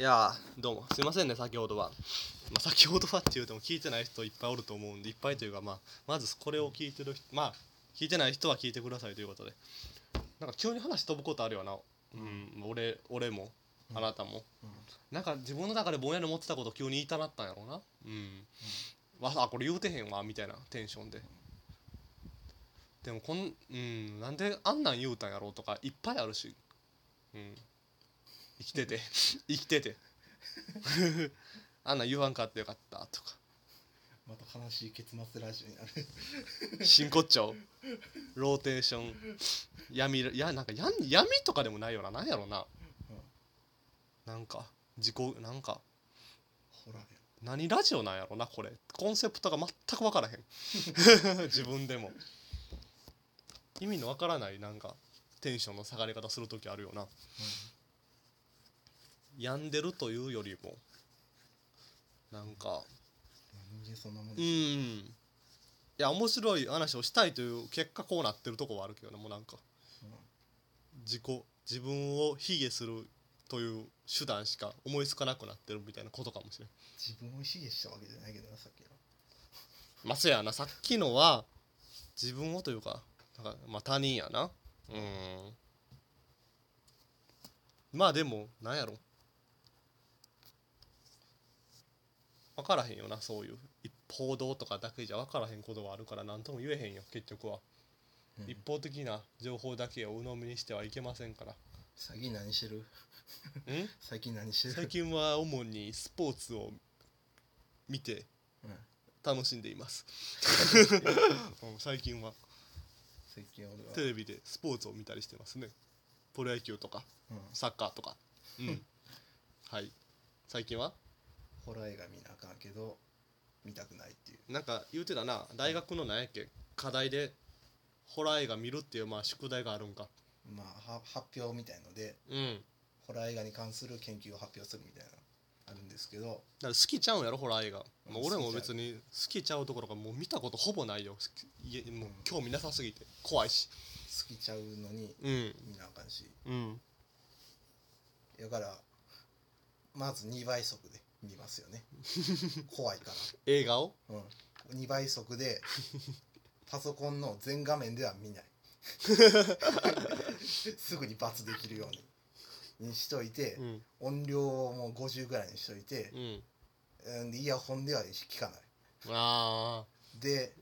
いやーどうも。すいませんね先ほどは、まあ、先ほどはって言うても聞いてない人いっぱいおると思うんでいっぱいというか、まあ、まずこれを聞いてる人まあ聞いてない人は聞いてくださいということで。なんか急に話飛ぶことあるよな。うん俺俺もあなたも、なんか自分の中でぼんやり思ってたこと急に言いたなったんやろうな。うん、わあこれ言うてへんわみたいなテンションで。でもこんうんなんであんなん言うたんやろうとかいっぱいあるし。うん生きてて生きてて。あんなん言わんかってよかったとか。また悲しい結末ラジオになる。真骨頂。ローテーション。闇いやなんか闇闇とかでもないよな。なんやろな。なんか自己なんか。何ラジオなんやろなこれ。コンセプトが全く分からへん。自分でも。意味の分からないなんかテンションの下がり方する時あるよな、病んでるというよりも。なんか。人間そんなもんうん。いや面白い話をしたいという結果こうなってるとこはあるけどねもうなんか。自己自分を卑下するという手段しか思いつかなくなってるみたいなことかもしれん。自分を卑下したわけじゃないけどなさっきの。まあそうやな。さっきのは自分をというかなんかまあ他人やな。うん。まあでもなんやろ分からへんよなそういう一報道とかだけじゃ分からへんことはあるから何とも言えへんよ結局は、うん。一方的な情報だけを鵜呑みにしてはいけませんから。最近何してる？ん？最近何してる？最近は主にスポーツを見てうん。楽しんでいます、うん最近は。最近俺は。テレビでスポーツを見たりしてますね。プロ野球とかうん。サッカーとか。うん。はい。最近は？ホラー映画見なあかんけど見たくないっていう。なんか言うてたな大学の何やっけ課題でホラー映画見るっていうまあ宿題があるんか。まあは発表みたいのでうん。ホラー映画に関する研究を発表するみたいなあるんですけど。だから好きちゃうんやろホラー映画、まあ、うん俺も別に好きちゃうところがもう見たことほぼないよ。いえもう興味なさすぎて怖いし。好きちゃうのにうん。見なあかんし。うん。だからまず2倍速で見ますよね。怖いか映画を？ら、うん、2倍速でパソコンの全画面では見ない。すぐに罰できるように。にしといて、うん。音量をもう50ぐらいにしといてう、ん。うん。でイヤホンでは聞かない。ああで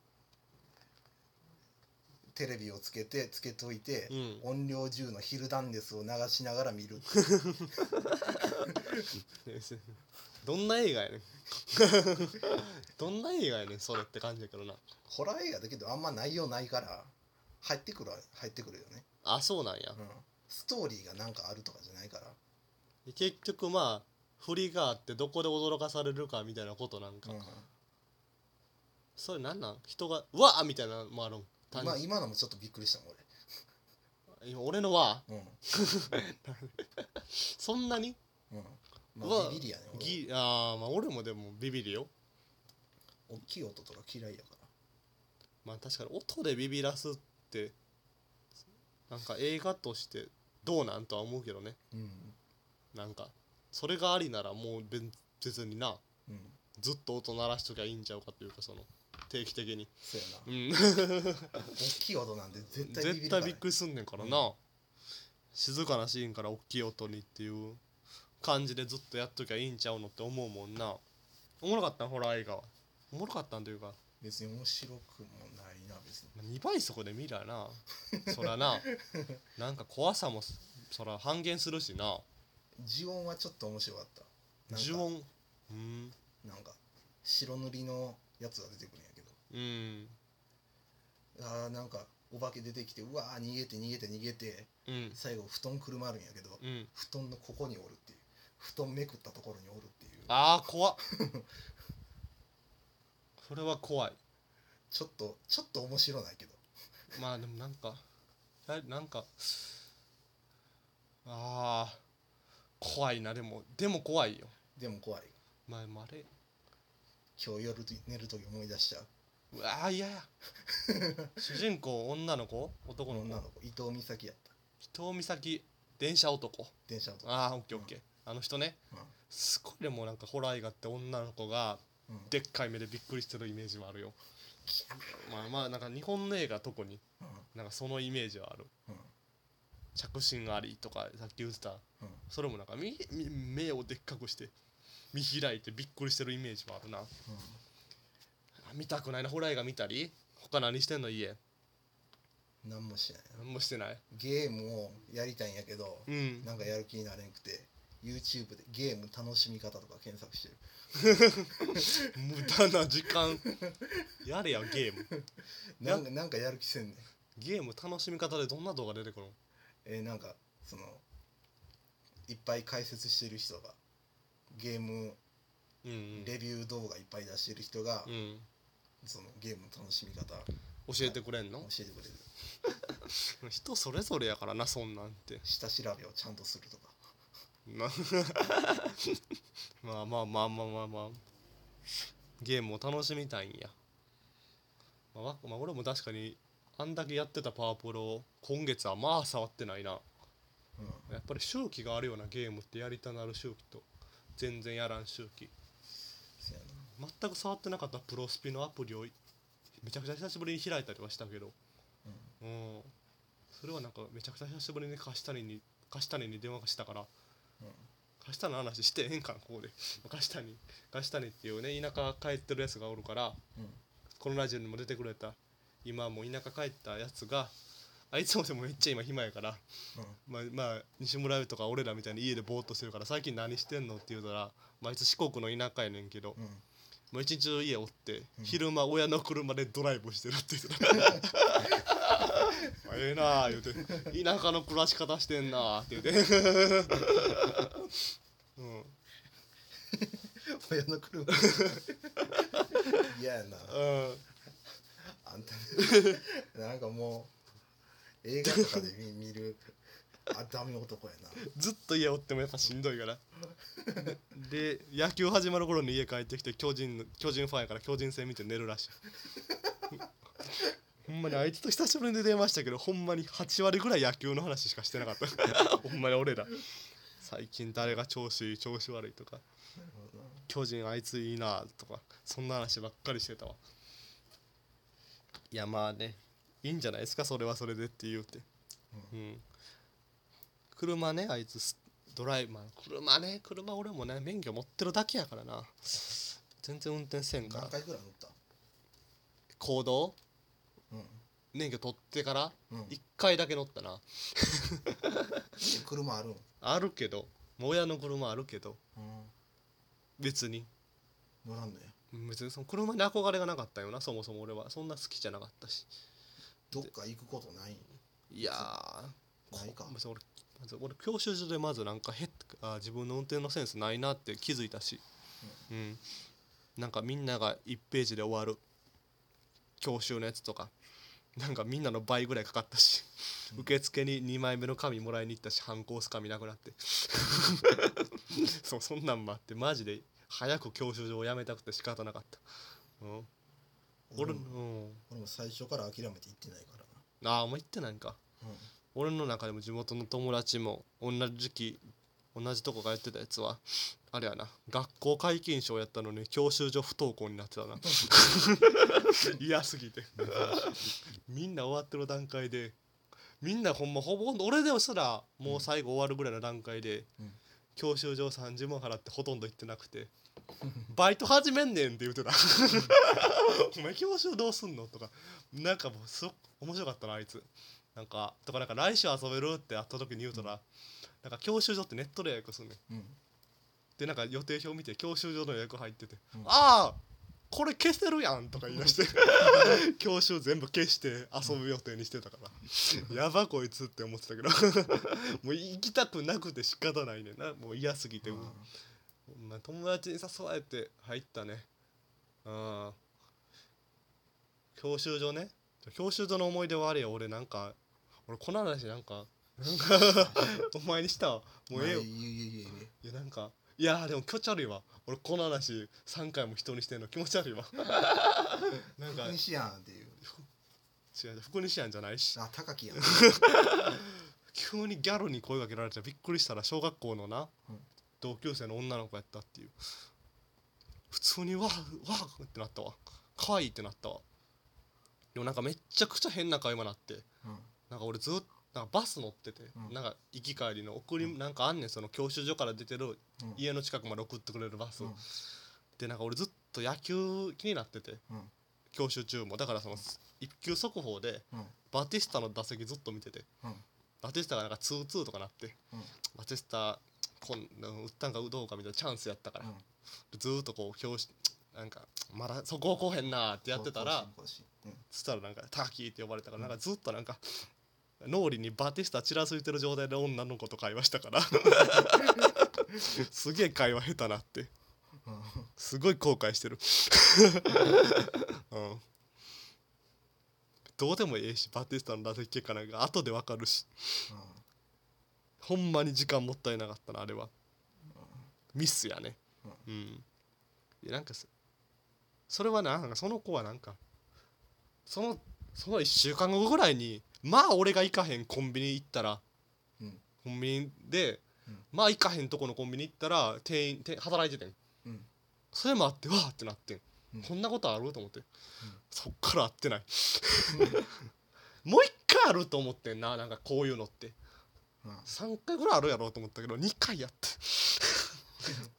テレビをつけてつけといて、うん。音量10の「ヒルダンデス」を流しながら見るどんな映画やねん。どんな映画やねんそれって感じやけどな。ホラー映画だけどあんま内容ないから入ってくるは入ってくるよね、あそうなんや。うん、ストーリーがなんかあるとかじゃないから、結局まあ振りがあってどこで驚かされるかみたいなことなんか、うそれなんなん？人がうわっみたいなのもあるん？まあ今のもちょっとびっくりしたもん今俺のは俺 そんなに？うん、うんうまあ、わビビりやね俺ぎあーまあ俺もでもビビるよ。大きい音とか嫌いやから。まあ確かに音でビビらすってなんか映画としてどうなんとは思うけどね。うん。なんかそれがありならもう別別にな。うん。ずっと音鳴らしときゃいいんちゃうかというかその定期的に。そうやな。うん。大きい音なんで絶対ビビ絶るから。対びっくりすんねんからな、静かなシーンから大きい音にっていう感じでずっとやっときゃいいんちゃうのって思うもんな。おもろかったん？ホラー映画。はおもろかったんというか。別に面白くもないな別に。まあ2倍速で見りゃな。そらな。なんか怖さもそら半減するしな。呪音はちょっと面白かった。なんか。呪音？うん。なんか。白塗りのやつが出てくるんやけど。うん。あーなんかお化け出てきてうわー逃げて逃げて逃げてうん。最後布団くるまるんやけど、うん。布団のここにおるっていう布団めくったところにおるっていう。ああ怖っ。それは怖い。ちょっとちょっと面白ないけど。まあでもなんかやなんかああ怖いな。でもでも怖いよ。でも怖い。まあまああれ。今日夜寝る時思い出しちゃう。うわあ嫌や。主人公女の子？男の子？女の子。伊藤美咲やった。伊藤美咲電車男。電車のとああオッケーオッケーあの人ねうん。すごいでもなんかホラー映画って女の子がうん。でっかい目でびっくりしてるイメージはあるよ。まあまあなんか日本の映画特にうん。なんかそのイメージはある。うん。着信ありとかさっき言ってた。うん。それもなんかみみ目をでっかくして見開いてびっくりしてるイメージもあるな。あ見たくないなホラー映画見たり？他何してんの家？うん何もしない。な何もしてない。ゲームをやりたいんやけどうん。なんかやる気になれんくて YouTube でゲーム楽しみ方とか検索してる。無駄な時間。やれやゲーム。なんかなんかやる気せんねん。ゲーム楽しみ方でどんな動画出てくるの？えーなんかそのいっぱい解説してる人がゲームレビュー動画いっぱい出してる人が、うん。そのゲームの楽しみ方教教えてくれんの？えてくれる。人それぞれやからなそんなんて。下調べをちゃんとするとか。な まあまあまあまあまあまあ。ゲームを楽しみたいんや、まあわ、まあ俺も確かにあんだけやってたパワープロを今月はまあ触ってないな。うん。やっぱり周期があるようなゲームってやりたなる周期と全然やらん周期。全く触ってなかったプロスピのアプリをめちゃくちゃ久しぶりに開いたりはしたけど。うん。それはなんかめちゃくちゃ久しぶりに貸谷に貸谷に電話したからうん。貸谷の話してええんかなここで。貸谷貸谷っていうね田舎帰ってるやつがおるからうん。このラジオにも出てくれた今もう田舎帰ったやつがあいつもでもめっちゃ今暇やからまあ、まあ西村とか俺らみたいに家でぼーっとしてるから最近何してんのって言うたら、まあ、あいつ四国の田舎やねんけど、うん。うんもう一日中家おって、うん。昼間親の車でドライブしてるって言ってたまあ ええなあ言うて。田舎の暮らし方してんなあって言うて。うん。親の車。嫌やな。うん。あんたなんかもう映画とかで見見るあダメ男やな。ずっと家おってもやっぱしんどいから。で野球始まる頃に家帰ってきて巨人の巨人ファンやから巨人戦見て寝るらしいほんまにあいつと久しぶりに電話したけどほんまに8割ぐらい野球の話しかしてなかった。ほんまに俺ら。最近誰が調子いい調子悪いとか。巨人あいついいなとか。そんな話ばっかりしてたわ。いやまあね。いいんじゃないですかそれはそれでって言うて。うん、車ねあいつスドライまあ車ね車俺もね免許持ってるだけやからな。全然運転せんから。何回ぐらい乗った？行動？うん免許取ってからうん。1回だけ乗ったな。車あるん？あるけど親の車あるけどうん。別に。乗らんのや？別にその車に憧れがなかったよなそもそも俺は。そんな好きじゃなかったし。どっか行くことない？んいやーないか。こまず俺まず俺教習所でまずなんかへあ自分の運転のセンスないなって気づいたし、うん。なんかみんなが1ページで終わる教習のやつとかなんかみんなの倍ぐらいかかったし、受付に2枚目の紙もらいに行ったし反抗す紙なくなって。そうそんなんもあってマジで早く教習所を辞めたくて仕方なかった、うん、俺俺もうん。俺も最初から諦めて行ってないからああもう行ってないんか。な俺の中でも地元の友達も同じ時期同じとこがやってたやつはあれやな。学校皆勤賞やったのに教習所不登校になってたな。嫌すぎて。みんな終わってる段階でみんなほんまほぼ俺でもしたらもう最後終わるぐらいの段階で、うん。教習所30万払ってほとんど行ってなくてバイト始めんねんって言ってた。お前教習どうすんの？とか。なんかもうすごく面白かったなあいつ。なんかとかなんか来週遊べるって会った時に言うたら、なんか教習所ってネットで予約すんねん。うんでなんか予定表見て教習所の予約入ってて「うん、ああこれ消せるやん」とか言い出して 教習全部消して遊ぶ予定にしてたから「やばこいつ」って思ってたけど。もう行きたくなくて仕方ないねんな。もう嫌すぎて、う。ん、まあ、友達に誘われて入ったね。ああ教習所ね。教習所の思い出はあれよ。俺なんか俺この話なんか お前にしたもうええよ。いやなんかいやーでも気持ち悪いわ。俺この話3回も人にしてんの気持ち悪いわ。なんか違西やんっていう。う福西やんじゃないし。あ高木やん。急にギャルに声かけられてびっくりしたら小学校のな、うん。同級生の女の子やったっていう。普通にわわってなったわ。可愛いってなったわ。でもなんかめっちゃくちゃ変な会話なって。うん。なんか俺ずっとなんかバス乗ってて、うん。なんか行き帰りの送り、うん。なんかあんねんその教習所から出てるうん。家の近くまで送ってくれるバス、うん。でなんか俺ずっと野球気になっててうん。教習中も。だからその一球速報でうん。バティスタの打席ずっと見ててうん。バティスタがなんか2-2とかなってうん。バティスタこん打ったんかどうかみたいなチャンスやったから、うん。ずーっとこう教師なんかまだそこ来へんなーってやってたらそしたらなんかターキーって呼ばれたからなんかずっとなんか脳裏にバティスタちらついてる状態で女の子と会話したから。すげえ会話下手なって。すごい後悔してる。うん。どうでもいいしバティスタの打席結果なんか後でわかるし。ほんまに時間もったいなかったなあれは。ミスやね。うん。いやなんかそそれはななんかその子はなんかそのその1週間後ぐらいにまあ俺が行かへんコンビニ行ったらうん。コンビニで、うん。まあ行かへんとこのコンビニ行ったら店員て働いててん。うん。それもあってわーってなってん、うん。こんなことあると思って、そっから会ってない。もう一回あると思ってんななんかこういうのって。うん。3回ぐらいあるやろうと思ったけど2回やって。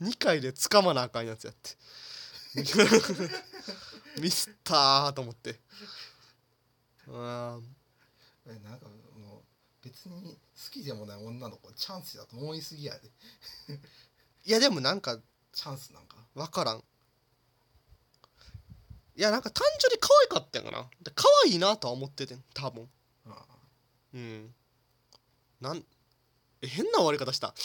2回で掴まなあかんやつやって。ミスったーと思って。うんえなんかもう別に好きでもない女の子チャンスだと思いすぎやで。いやでもなんかチャンスなんか？分からん。いやなんか単純に可愛かったんかなで可愛いなとは思っててん多分。うんうん。なんえ変な終わり方した